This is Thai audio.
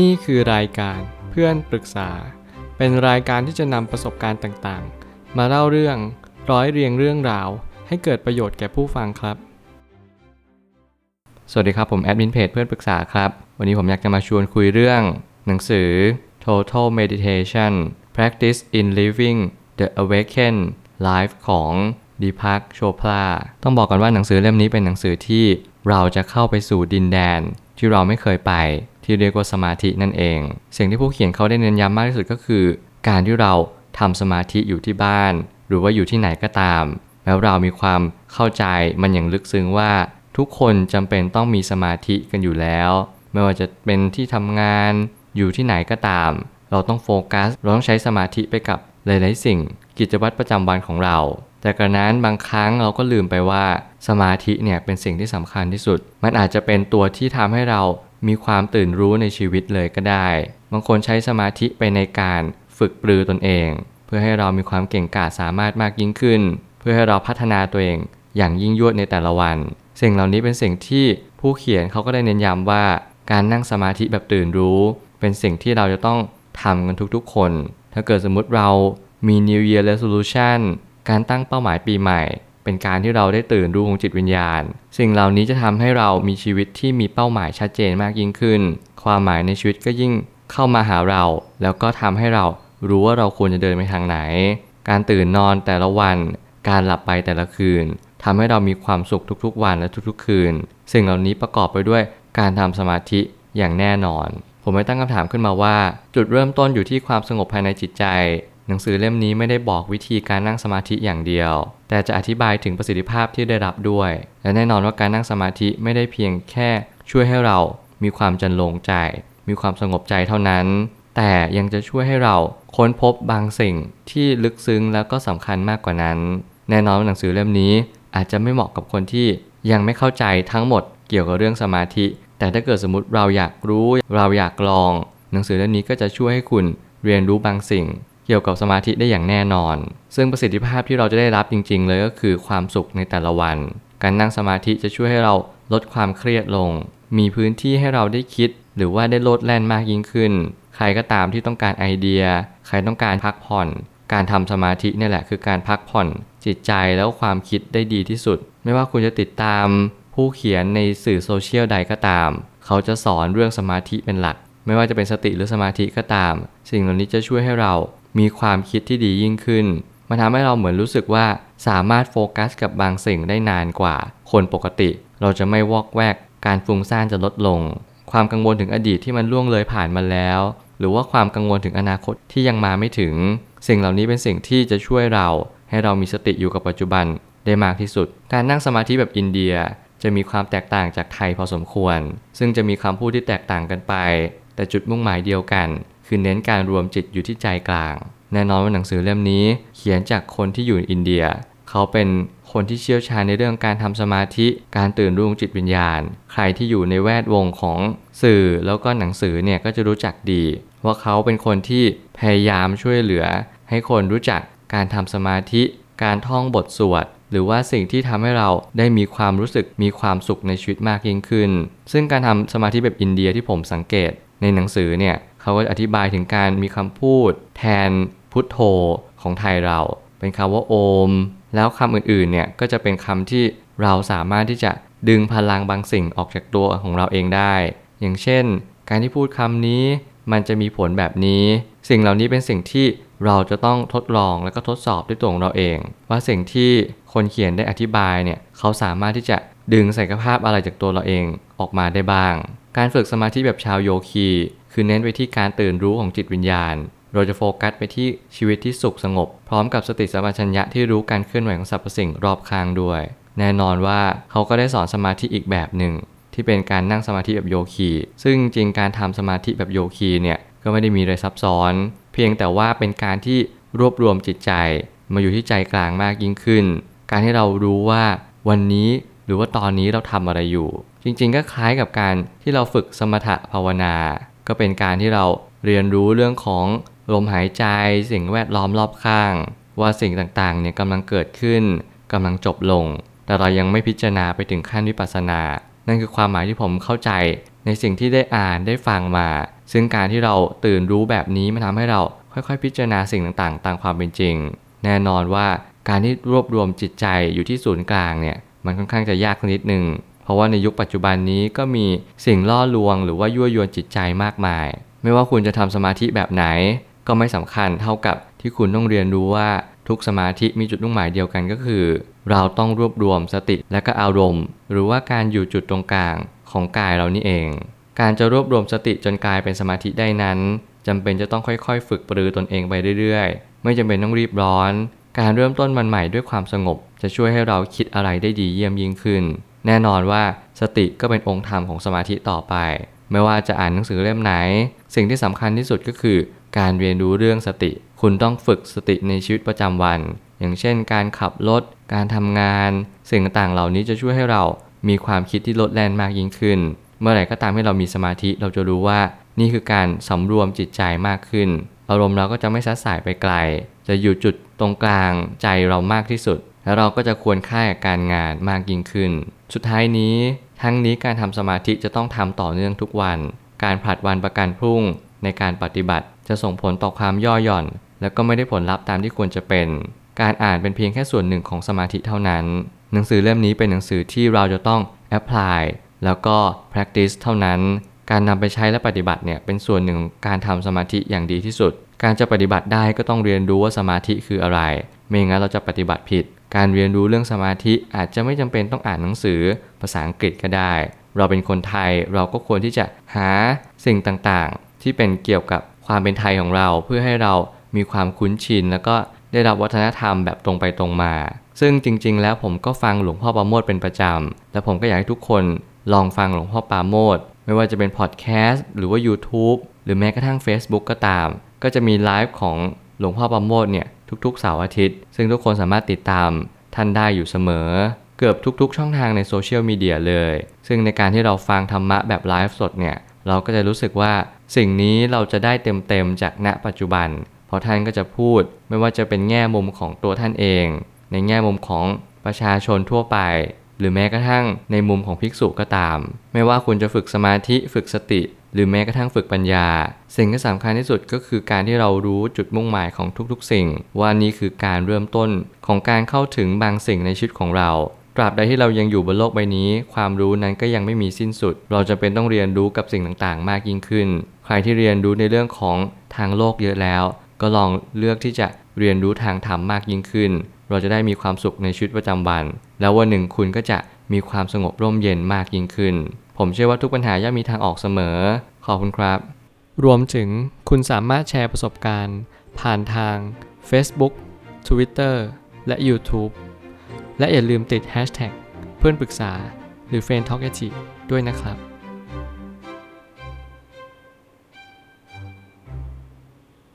นี่คือรายการเพื่อนปรึกษา เป็นรายการที่จะนำประสบการณ์ต่างๆ มาเล่าเรื่องร้อยเรียงเรื่องราว ให้เกิดประโยชน์แก่ผู้ฟังครับ สวัสดีครับผมแอดมินเพจเพื่อนปรึกษาครับ วันนี้ผมอยากจะมาชวนคุยเรื่อง หนังสือ Total Meditation Practice in Living the Awakened Life ของดีพักโชพลาต้องบอกก่อนว่าหนังสือเล่มนี้เป็นหนังสือที่เราจะเข้าไปสู่ดินแดนที่เราไม่เคยไป ที่เรียกว่าสมาธินั่นเอง สิ่งที่ผู้เขียนเขาได้เน้นย้ำมากที่สุดก็คือ การที่เราทำสมาธิอยู่ที่บ้าน หรือว่าอยู่ที่ไหนก็ตาม แล้วเรามีความเข้าใจมันอย่างลึกซึ้งว่า ทุกคนจำเป็นต้องมีสมาธิกันอยู่แล้ว ไม่ว่าจะเป็นที่ทำงานอยู่ที่ไหนก็ตาม เราต้องโฟกัสเราต้องใช้สมาธิไปกับหลายๆสิ่ง กิจวัตรประจำวันของเรา แต่กระนั้นบางครั้งเราก็ลืมไปว่าสมาธิเนี่ยเป็นสิ่งที่สำคัญที่สุด มันอาจจะเป็นตัวที่ทำให้เรา มีความตื่นรู้ในชีวิตเลยก็ได้ บางคนใช้สมาธิไปในการฝึกปรือตนเอง เพื่อให้เรามีความเก่งกาจสามารถมากยิ่งขึ้น เพื่อให้เราพัฒนาตัวเองอย่างยิ่งยวดในแต่ละวัน สิ่งเหล่านี้เป็นสิ่งที่ผู้เขียนเขาก็ได้เน้นย้ำว่าการนั่งสมาธิแบบตื่นรู้ เป็นสิ่งที่เราจะต้องทำกันทุกๆคน ถ้าเกิดสมมุติเรามี New Year Resolution การตั้งเป้าหมายปีใหม่ เป็นการที่เราได้ตื่นรู้ของจิตวิญญาณ สิ่งเหล่านี้จะทำให้เรามีชีวิตที่มีเป้าหมายชัดเจนมากยิ่งขึ้น ความหมายในชีวิตก็ยิ่งเข้ามาหาเรา แล้วก็ทำให้เรารู้ว่าเราควรจะเดินไปทางไหน การตื่นนอนแต่ละวัน การหลับไปแต่ละคืนทำให้เรามีความสุขทุกๆวันและทุกๆ คืน สิ่งเหล่านี้ประกอบไปด้วยการทำสมาธิอย่างแน่นอน ผมไม่ตั้งคำถามขึ้นมาว่า จุดเริ่มต้นอยู่ที่ความสงบภายในจิตใจ หนังสือเล่มนี้ไม่ได้บอกวิธีการนั่งสมาธิอย่างเดียว แต่จะอธิบายถึงประสิทธิภาพที่ได้รับด้วย และแน่นอนว่าการนั่งสมาธิไม่ได้เพียงแค่ช่วยให้เรามีความจันลงใจ มีความสงบใจเท่านั้น แต่ยังจะช่วยให้เราค้นพบบางสิ่งที่ลึกซึ้งแล้วก็สำคัญมากกว่านั้น แน่นอนหนังสือเล่มนี้อาจจะไม่เหมาะกับคนที่ยังไม่เข้าใจทั้งหมดเกี่ยวกับเรื่องสมาธิ แต่ถ้าเกิดสมมติเราอยากรู้ เราอยากลอง หนังสือเล่มนี้ก็จะช่วยให้คุณเรียนรู้บางสิ่ง เกี่ยวกับสมาธิได้อย่างแน่นอน ซึ่งประสิทธิภาพที่เราจะได้รับจริง ๆ เลยก็คือความสุขในแต่ละวัน การนั่งสมาธิจะช่วยให้เราลดความเครียดลง มีพื้นที่ให้เราได้คิด หรือว่าได้โลดแล่นมากยิ่งขึ้น ใครก็ตามที่ต้องการไอเดีย ใครต้องการพักผ่อน การทำสมาธินี่แหละคือการพักผ่อน จิตใจแล้วความคิดได้ดีที่สุด ไม่ว่าคุณจะติดตามผู้เขียนในสื่อโซเชียลใดก็ตาม เขาจะสอนเรื่องสมาธิเป็นหลัก ไม่ว่าจะเป็นสติหรือสมาธิก็ตาม สิ่งเหล่านี้จะช่วยให้เรา มีความคิดที่ดียิ่งขึ้น มันทำให้เราเหมือนรู้สึกว่าสามารถโฟกัสกับบางสิ่งได้นานกว่า คนปกติ เราจะไม่วอกแวก การฟุ้งซ่านจะลดลง ความกังวลถึงอดีตที่มันล่วงเลยผ่านมาแล้ว หรือว่าความกังวลถึงอนาคตที่ยังมาไม่ถึง สิ่งเหล่านี้เป็นสิ่งที่จะช่วยเรา ให้เรามีสติอยู่กับปัจจุบันได้มากที่สุด การนั่งสมาธิแบบอินเดียจะมีความแตกต่างจากไทยพอสมควร ซึ่งจะมีคำพูดที่แตกต่างกันไป แต่จุดมุ่งหมายเดียวกัน คือเน้นการรวมจิตอยู่ที่ใจกลาง แน่นอนว่าหนังสือเล่มนี้เขียนจากคนที่อยู่อินเดีย เขาเป็นคนที่เชี่ยวชาญในเรื่องการทำสมาธิ การตื่นรู้จิตวิญญาณ ใครที่อยู่ในแวดวงของสื่อแล้วก็หนังสือเนี่ยก็จะรู้จักดี ว่าเขาเป็นคนที่พยายามช่วยเหลือ ให้คนรู้จักการทำสมาธิ การท่องบทสวดหรือว่าสิ่งที่ทำให้เราได้มีความรู้สึกมีความสุขในชีวิตมากยิ่งขึ้น ซึ่งการทำสมาธิแบบอินเดียที่ผมสังเกตในหนังสือเนี่ย เขาก็อธิบายถึงการมีคำพูด แทนพุทโธของไทยเรา เป็นคำว่าโอม แล้วคำอื่นๆเนี่ยก็จะเป็นคำที่เราสามารถที่จะดึงพลังบางสิ่งออกจากตัวของเราเองได้ อย่างเช่น การที่พูดคำนี้มันจะมีผลแบบนี้ สิ่งเหล่านี้เป็นสิ่งที่เราจะต้องทดลองแล้วก็ทดสอบด้วยตัวของเราเอง ว่าสิ่งที่คนเขียนได้อธิบายเนี่ยเขาสามารถที่จะดึงศักยภาพอะไรจากตัวเราเองออกมาได้บ้าง การฝึกสมาธิแบบชาวโยคี คือเน้นไปที่การตื่นรู้ของจิตวิญญาณ เราจะโฟกัสไปที่ชีวิตที่สุขสงบ พร้อมกับสติสัมปชัญญะที่รู้การเคลื่อนไหวของสรรพสิ่งรอบข้างด้วย แน่นอนว่าเขาก็ได้สอนสมาธิอีกแบบหนึ่ง ที่เป็นการนั่งสมาธิแบบโยคี ซึ่งจริงการทำสมาธิแบบโยคีเนี่ยก็ไม่ได้มีอะไรซับซ้อน เพียงแต่ว่าเป็นการที่รวบรวมจิตใจ มาอยู่ที่ใจกลางมากยิ่งขึ้น การที่เรารู้ว่าวันนี้หรือว่าตอนนี้เราทำอะไรอยู่ จริงๆก็คล้ายกับการที่เราฝึกสมถะภาวนา ก็เป็นการที่เราเรียนรู้เรื่องของลมหายใจสิ่งแวดล้อมรอบข้าง ว่าสิ่งต่างๆเนี่ยกำลังเกิดขึ้นกำลังจบลง แต่เรายังไม่พิจารณาไปถึงขั้นวิปัสสนา นั่นคือความหมายที่ผมเข้าใจในสิ่งที่ได้อ่านได้ฟังมา ซึ่งการที่เราตื่นรู้แบบนี้มันทำให้เราค่อยๆ พิจารณาสิ่งต่างๆ ตามความเป็นจริง แน่นอนว่าการที่รวบรวมจิตใจอยู่ที่ศูนย์กลางเนี่ยมันค่อนข้างจะยากนิดนึง เพราะว่าในยุคปัจจุบันนี้ก็มีสิ่งล่อลวง หรือว่ายั่วยวนจิตใจมากมาย ไม่ว่าคุณจะทำสมาธิแบบไหน ก็ไม่สำคัญเท่ากับที่คุณต้องเรียนรู้ว่าทุกสมาธิมีจุดมุ่งหมายเดียวกันก็คือ เราต้องรวบรวมสติและก็อารมณ์ หรือว่าการอยู่จุดตรงกลางของกายเรานี่เอง การจะรวบรวมสติจนกลายเป็นสมาธิได้นั้นจำเป็นจะต้องค่อยๆ ฝึกปรือตนเองไปเรื่อยๆ ไม่จำเป็นต้องรีบร้อน การเริ่มต้นมันใหม่ด้วยความสงบ จะช่วยให้เราคิดอะไรได้ดีเยี่ยมยิ่งขึ้น แน่นอนว่าสติก็เป็นองค์ธรรมของสมาธิต่อไป ไม่ว่าจะอ่านหนังสือเล่มไหน สิ่งที่สำคัญที่สุดก็คือ การเรียนรู้เรื่องสติ คุณต้องฝึกสติในชีวิตประจำวัน อย่างเช่น การขับรถ การทำงาน สิ่งต่างๆเหล่านี้จะช่วยให้เรามีความคิดที่ลดแล่นมากยิ่งขึ้น เมื่อไหร่ก็ตามให้เรามีสมาธิเราจะรู้ว่า นี่คือการสำรวมจิตใจมากขึ้น อารมณ์เราก็จะไม่ซัดสายไปไกล จะอยู่จุดตรงกลางใจเรามากที่สุด แล้วเราก็จะควรค่ากับการงานมากยิ่งขึ้น สุดท้ายนี้ ทั้งนี้การทำสมาธิจะต้องทำต่อเนื่องทุกวัน การผลัดวันประกันพรุ่ง ในการปฏิบัติจะส่งผลต่อความย่อหย่อน แล้วก็ไม่ได้ผลลัพธ์ตามที่ควรจะเป็น การอ่านเป็นเพียงแค่ส่วนหนึ่งของสมาธิเท่านั้น หนังสือเล่มนี้เป็นหนังสือที่เราจะต้อง apply แล้วก็ practice เท่านั้น การนำไปใช้และปฏิบัติเนี่ยเป็นส่วนหนึ่งของการทำสมาธิอย่างดีที่สุด การจะปฏิบัติได้ก็ต้องเรียนรู้ว่าสมาธิคืออะไร ไม่งั้นเราจะปฏิบัติผิด การเรียนรู้เรื่องสมาธิอาจจะไม่จำเป็นต้องอ่านหนังสือ ภาษาอังกฤษก็ได้ เราเป็นคนไทยเราก็ควรที่จะหาสิ่งต่างๆ ที่เป็นเกี่ยวกับความเป็นไทยของเราเพื่อให้เรามีความคุ้นชิน แล้วก็ได้รับวัฒนธรรมแบบตรงไปตรงมา ซึ่งจริง ๆ แล้วผมก็ฟังหลวงพ่อปาโมทเป็นประจำและผมก็อยากให้ทุกคนลองฟังหลวงพ่อปราโมทย์ ไม่ว่าจะเป็นพอดแคสต์หรือว่า YouTube หรือแม้กระทั่ง Facebook ก็ตาม ก็จะมีไลฟ์ของหลวงพ่อปราโมทย์เนี่ยทุกๆเสาร์อาทิตย์ ซึ่งทุกคนสามารถติดตามท่านได้อยู่เสมอ เกือบทุกๆ ช่องทางในโซเชียลมีเดียเลย ซึ่งในการที่เราฟังธรรมะแบบไลฟ์สดเนี่ยเราก็จะรู้สึกว่าสิ่งนี้เราจะได้เต็มๆจากณปัจจุบัน เพราะท่านก็จะพูดไม่ว่าจะเป็นแง่มุมของตัวท่านเอง ในแง่มุมของประชาชนทั่วไป หรือแม้กระทั่งในมุมของภิกษุก็ตาม ไม่ว่าคุณจะฝึกสมาธิฝึกสติ หรือแม้กระทั่งฝึกปัญญา สิ่งที่สำคัญที่สุดก็คือการที่เรารู้จุดมุ่งหมายของทุกๆ สิ่ง ว่านี่คือการเริ่มต้นของการเข้าถึงบางสิ่งในชีวิตของเราตราบใดที่เรายังอยู่บนโลกใบนี้ ความรู้นั้นก็ยังไม่มีสิ้นสุด เราจะเป็นต้องเรียนรู้กับสิ่งต่างๆ มากยิ่งขึ้น ใครที่เรียนรู้ในเรื่องของทางโลกเยอะแล้ว ก็ลองเลือกที่จะเรียนรู้ทางธรรมมากยิ่งขึ้น เราจะได้มีความสุขในชีวิตประจำวัน แล้ววันหนึ่งคุณก็จะมีความสงบร่มเย็นมากยิ่งขึ้น ผมเชื่อว่าทุกปัญหาย่อมมีทางออกเสมอ ขอบคุณครับ รวมถึงคุณสามารถแชร์ประสบการณ์ ผ่านทาง Facebook Twitter และ YouTube และอย่าลืมติด Hashtag เพื่อนปรึกษาหรือ f r ร e n d t a l k ด้วยนะครับ